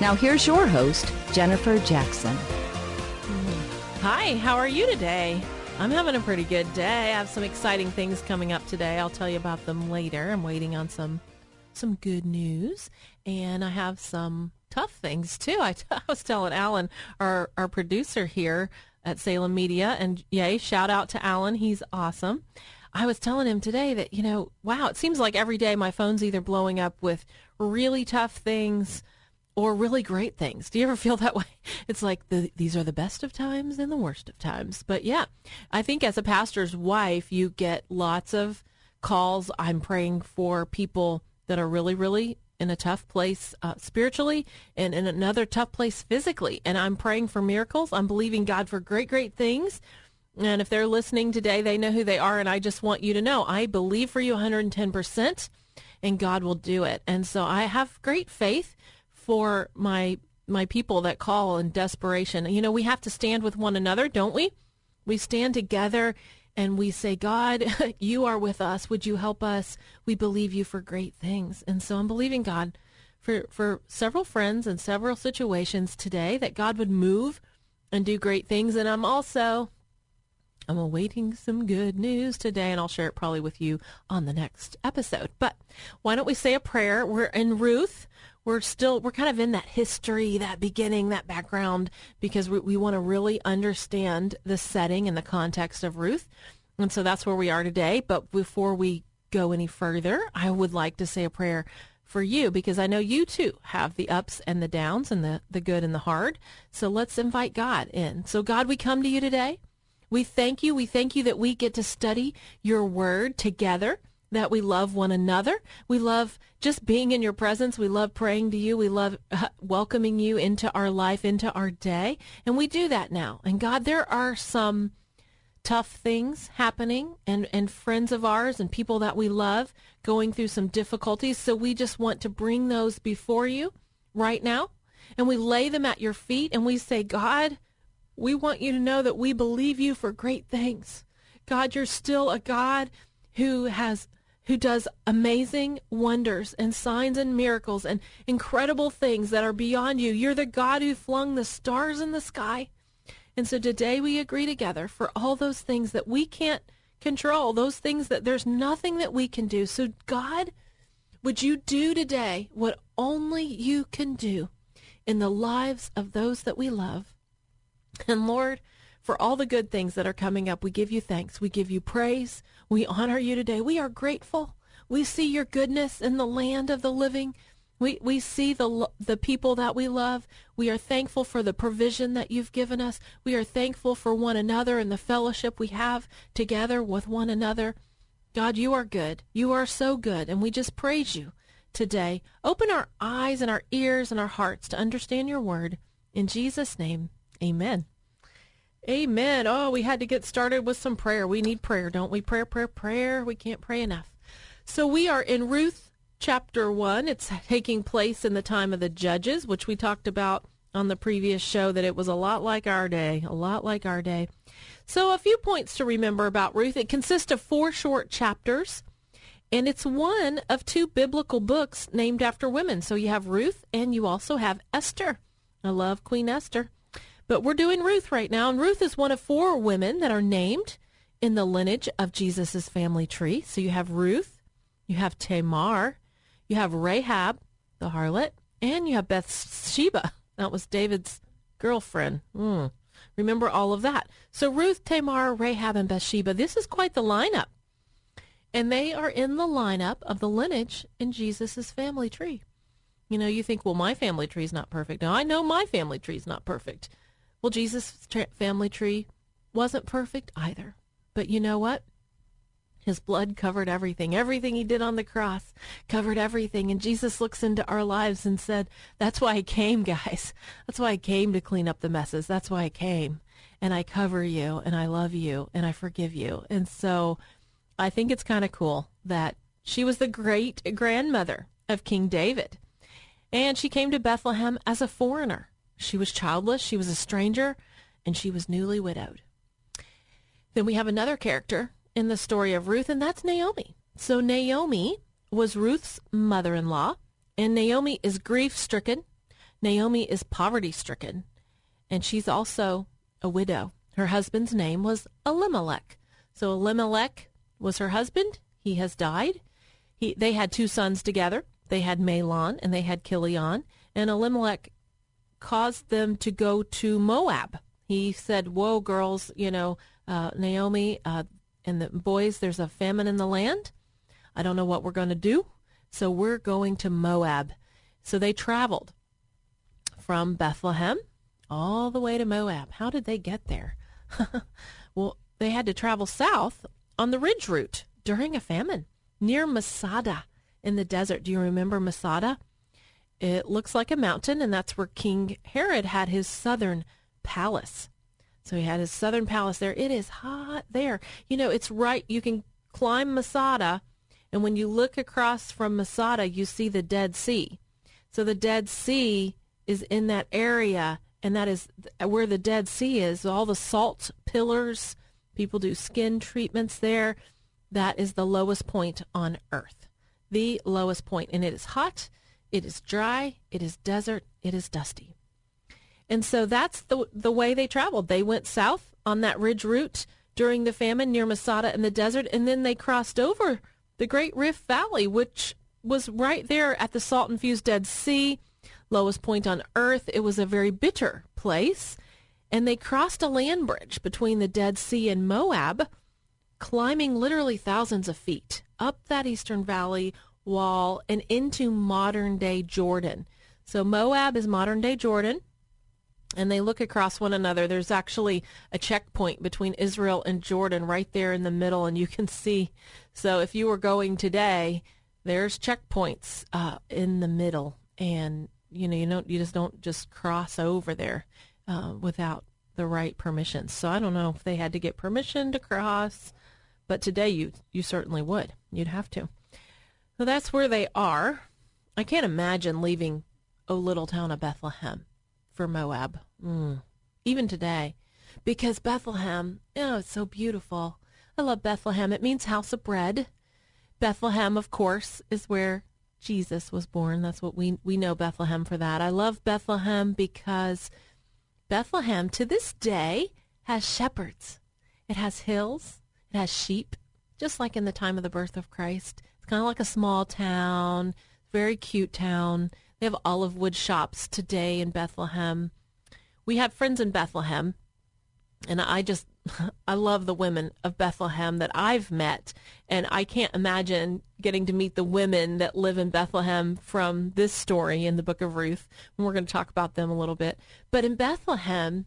Now here's your host, Jennifer Jackson. Hi, how are you today? I'm having a pretty good day. I have some exciting things coming up today. I'll tell you about them later. I'm waiting on some some good news, and I have some tough things too. I, t- I was telling Alan, our our producer here at Salem Media, and yay, shout out to Alan. He's awesome. I was telling him today that you know, wow, it seems like every day my phone's either blowing up with really tough things or really great things. Do you ever feel that way? It's like the, these are the best of times and the worst of times. But yeah, I think as a pastor's wife, you get lots of calls. I'm praying for people that are really, really in a tough place uh, spiritually and in another tough place physically. And I'm praying for miracles. I'm believing God for great, great things. And if they're listening today, they know who they are. And I just want you to know I believe for you 110%, and God will do it. And so I have great faith for my my people that call in desperation. You know, we have to stand with one another, don't we? We stand together and we say, God, you are with us. Would you help us? We believe you for great things. And so I'm believing God for, for several friends and several situations today that God would move and do great things. And I'm also, I'm awaiting some good news today, and I'll share it probably with you on the next episode. But why don't we say a prayer? We're in Ruth we're still we're kind of in that history that beginning that background because we, we want to really understand the setting and the context of ruth. And so that's where we are today. But before we go any further i would like to say a prayer for you because i know you too have the ups and the downs and the, the good and the hard. So let's invite god in. So god we come to you today. We thank you. We thank you that we get to study your word together that we love one another. We love just being in your presence. We love praying to you. We love uh, welcoming you into our life, into our day. And we do that now. And God, there are some tough things happening and, and friends of ours and people that we love going through some difficulties. So we just want to bring those before you right now. And we lay them at your feet and we say, God, we want you to know that we believe you for great things. God, you're still a God who has who does amazing wonders and signs and miracles and incredible things that are beyond you. You're the God who flung the stars in the sky. And so today we agree together for all those things that we can't control, those things that there's nothing that we can do. So, God, would you do today what only you can do in the lives of those that we love? And Lord, for all the good things that are coming up. We give you thanks. We give you praise. We honor you today. We are grateful. We see your goodness in the land of the living. We, we see the, the people that we love. We are thankful for the provision that you've given us. We are thankful for one another and the fellowship we have together with one another. God, you are good. You are so good. And we just praise you today. Open our eyes and our ears and our hearts to understand your word. In Jesus' name, amen. Amen. Oh, we had to get started with some prayer. We need prayer, don't we? Prayer, prayer, prayer. We can't pray enough. So we are in Ruth chapter 1. It's taking place in the time of the judges, which we talked about on the previous show that it was a lot like our day, a lot like our day. So a few points to remember about Ruth. It consists of four short chapters, and it's one of two biblical books named after women. So you have Ruth and you also have Esther. I love Queen Esther. But we're doing Ruth right now, and Ruth is one of four women that are named in the lineage of Jesus' family tree. So you have Ruth, you have Tamar, you have Rahab, the harlot, And you have Bathsheba. That was David's girlfriend. Mm. Remember all of that. So Ruth, Tamar, Rahab, and Bathsheba. This is quite the lineup. And they are in the lineup of the lineage in Jesus' family tree. You know, you think, well, my family tree is not perfect. Now, I know my family tree is not perfect. Well, Jesus' tra- family tree wasn't perfect either. But you know what? His blood covered everything. Everything he did on the cross covered everything. And Jesus looks into our lives and said, That's why I came, guys. That's why I came to clean up the messes. That's why I came. And I cover you and I love you and I forgive you. And so I think it's kind of cool that she was the great grandmother of King David. And she came to Bethlehem as a foreigner. She was childless, she was a stranger, and she was newly widowed. Then we have another character in the story of Ruth, and that's Naomi. So Naomi was Ruth's mother in law, and Naomi is grief stricken. Naomi is poverty stricken, and she's also a widow. Her husband's name was Elimelech. So Elimelech was her husband. He has died. He, they had two sons together. They had Mahlon and they had Chilion. And Elimelech caused them to go to Moab. He said, Whoa, girls, you know, uh, Naomi, uh, and the boys, there's a famine in the land. I don't know what we're going to do. So we're going to Moab. So they traveled from Bethlehem all the way to Moab. How did they get there? well, they had to travel south on the ridge route during a famine near Masada in the desert. Do you remember Masada? It looks like a mountain, and that's where King Herod had his southern palace. So he had his southern palace there. It is hot there. You know, it's right. You can climb Masada, and when you look across from Masada, you see the Dead Sea. So the Dead Sea is in that area, and that is where the Dead Sea is. All the salt pillars, people do skin treatments there. That is the lowest point on Earth. The lowest. And it is hot, it is dry, it is desert, it is dusty. And so that's the the way they traveled. They went south on that ridge route during the famine near Masada in the desert, and then they crossed over the Great Rift Valley, which was right there at the salt infused Dead Sea, lowest point on earth. It was a very bitter place. And they crossed a land bridge between the Dead Sea and Moab, climbing literally thousands of feet up that eastern valley wall and into modern day Jordan. So Moab is modern day Jordan and they look across one another. There's actually a checkpoint between Israel and Jordan right there in the middle, and you can see. So if you were going today, there's checkpoints uh, in the middle, and you know you don't you just don't just cross over there uh, without the right permissions. So I don't know if they had to get permission to cross, but today you you certainly would. You'd have to. So that's where they are. I can't imagine leaving a little town of Bethlehem for Moab, mm. even today, because Bethlehem, oh, it's so beautiful. I love Bethlehem. It means house of bread. Bethlehem, of course, is where Jesus was born. That's what we we know Bethlehem for that. I love Bethlehem because Bethlehem to this day has shepherds. It has hills. It has sheep, just like in the time of the birth of Christ. It's kind of like a small town, very cute town. They have olive wood shops today in Bethlehem. We have friends in Bethlehem, and I just I love the women of Bethlehem that I've met, and I can't imagine getting to meet the women that live in Bethlehem from this story in the book of Ruth. And we're going to talk about them a little bit. But in Bethlehem,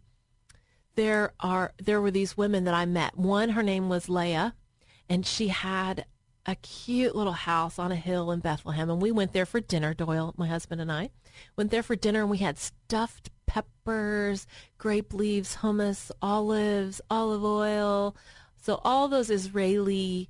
there are there were these women that I met. One, her name was Leah, and she had a cute little house on a hill in Bethlehem, and we went there for dinner. Doyle, my husband, and I went there for dinner, and we had stuffed peppers, grape leaves, hummus, olives, olive oil. So all those Israeli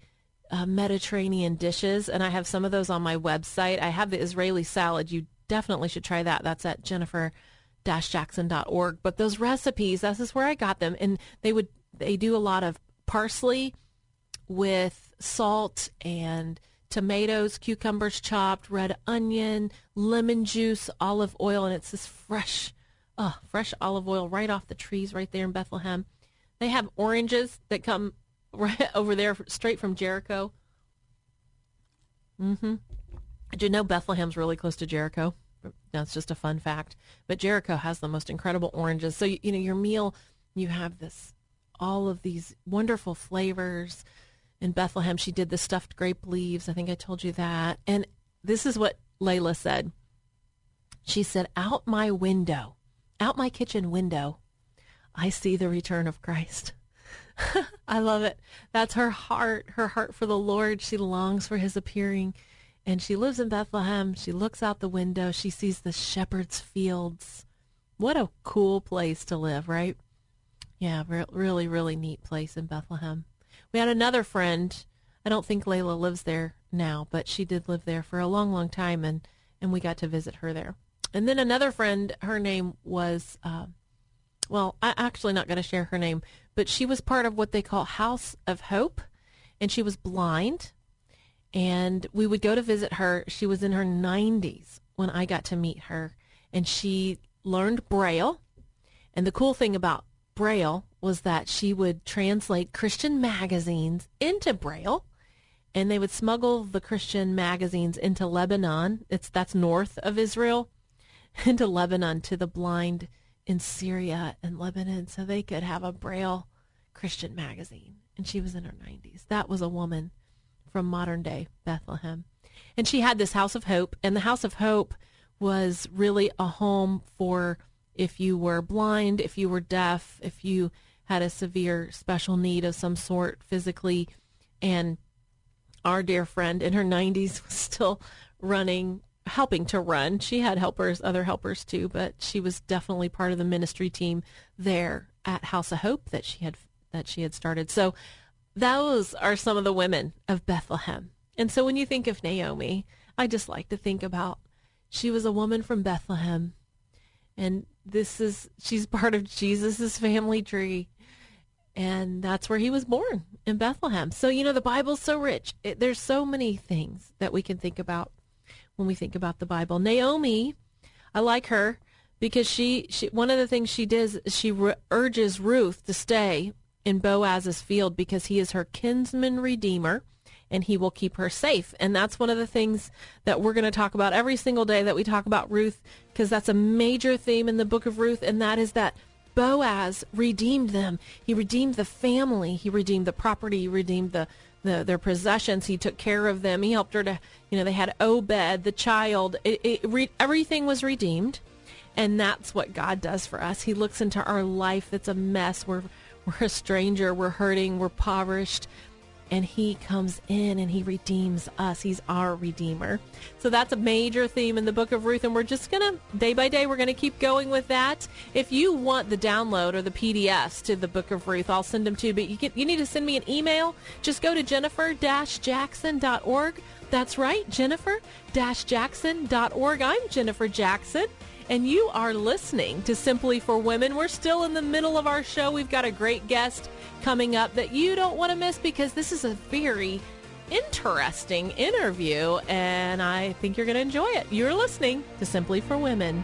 uh, Mediterranean dishes, and I have some of those on my website. I have the Israeli salad. You definitely should try that. That's at jennifer-jackson.org. But those recipes, this is where I got them, and they would they do a lot of parsley with salt and tomatoes, cucumbers chopped, red onion, lemon juice, olive oil, and it's this fresh, oh, fresh olive oil right off the trees right there in Bethlehem. They have oranges that come right over there straight from Jericho. Mm-hmm. Did you know Bethlehem's really close to Jericho? That's just a fun fact. But Jericho has the most incredible oranges. So, you, you know, your meal, you have this, all of these wonderful flavors. In Bethlehem, she did the stuffed grape leaves. I think I told you that. And this is what Layla said. She said, Out my window, out my kitchen window, I see the return of Christ. I love it. That's her heart, her heart for the Lord. She longs for his appearing. And she lives in Bethlehem. She looks out the window. She sees the shepherd's fields. What a cool place to live, right? Yeah, re- really, really neat place in Bethlehem. We had another friend. I don't think Layla lives there now, but she did live there for a long, long time, and, and we got to visit her there. And then another friend, her name was, uh, well, I'm actually not going to share her name, but she was part of what they call House of Hope, and she was blind and we would go to visit her. She was in her 90s when I got to meet her, and she learned Braille. And the cool thing about Braille was that she would translate Christian magazines into Braille, and they would smuggle the Christian magazines into Lebanon. It's that's north of Israel, into Lebanon to the blind in Syria and Lebanon, so they could have a Braille Christian magazine. And she was in her 90s. That was a woman from modern day Bethlehem. And she had this House of Hope, and the House of Hope was really a home for if you were blind, if you were deaf, if you had a severe special need of some sort physically. And our dear friend in her 90s was still running, helping to run. She had helpers, other helpers too, but she was definitely part of the ministry team there at House of Hope that she had that she had started. So those are some of the women of Bethlehem. And so when you think of Naomi, I just like to think about she was a woman from Bethlehem. And this is, she's part of Jesus's family tree. And that's where he was born in Bethlehem. So, you know, the Bible's so rich. It, there's so many things that we can think about when we think about the Bible. Naomi, I like her because she, she one of the things she does, she re- urges Ruth to stay in Boaz's field because he is her kinsman redeemer and he will keep her safe. And that's one of the things that we're going to talk about every single day that we talk about Ruth because that's a major theme in the book of Ruth and that is that Boaz redeemed them. He redeemed the family, he redeemed the property, he redeemed the the, their possessions. He took care of them. He helped her to, you know, they had Obed, the child. It, it, re, everything was redeemed. And that's what God does for us. He looks into our life that's a mess. We're we're a stranger, we're hurting, we're impoverished, and he comes in and he redeems us. He's our redeemer. So that's a major theme in the book of Ruth, and we're just going to, day by day, we're going to keep going with that. If you want the download or the PDFs to the book of Ruth, I'll send them to you, but you, get, you need to send me an email. Just go to jennifer-jackson.org. That's right, jennifer-jackson.org. I'm Jennifer Jackson and you are listening to Simply for Women. We're still in the middle of our show. We've got a great guest coming up that you don't want to miss because this is a very interesting interview, and I think you're going to enjoy it. You're listening to Simply for Women.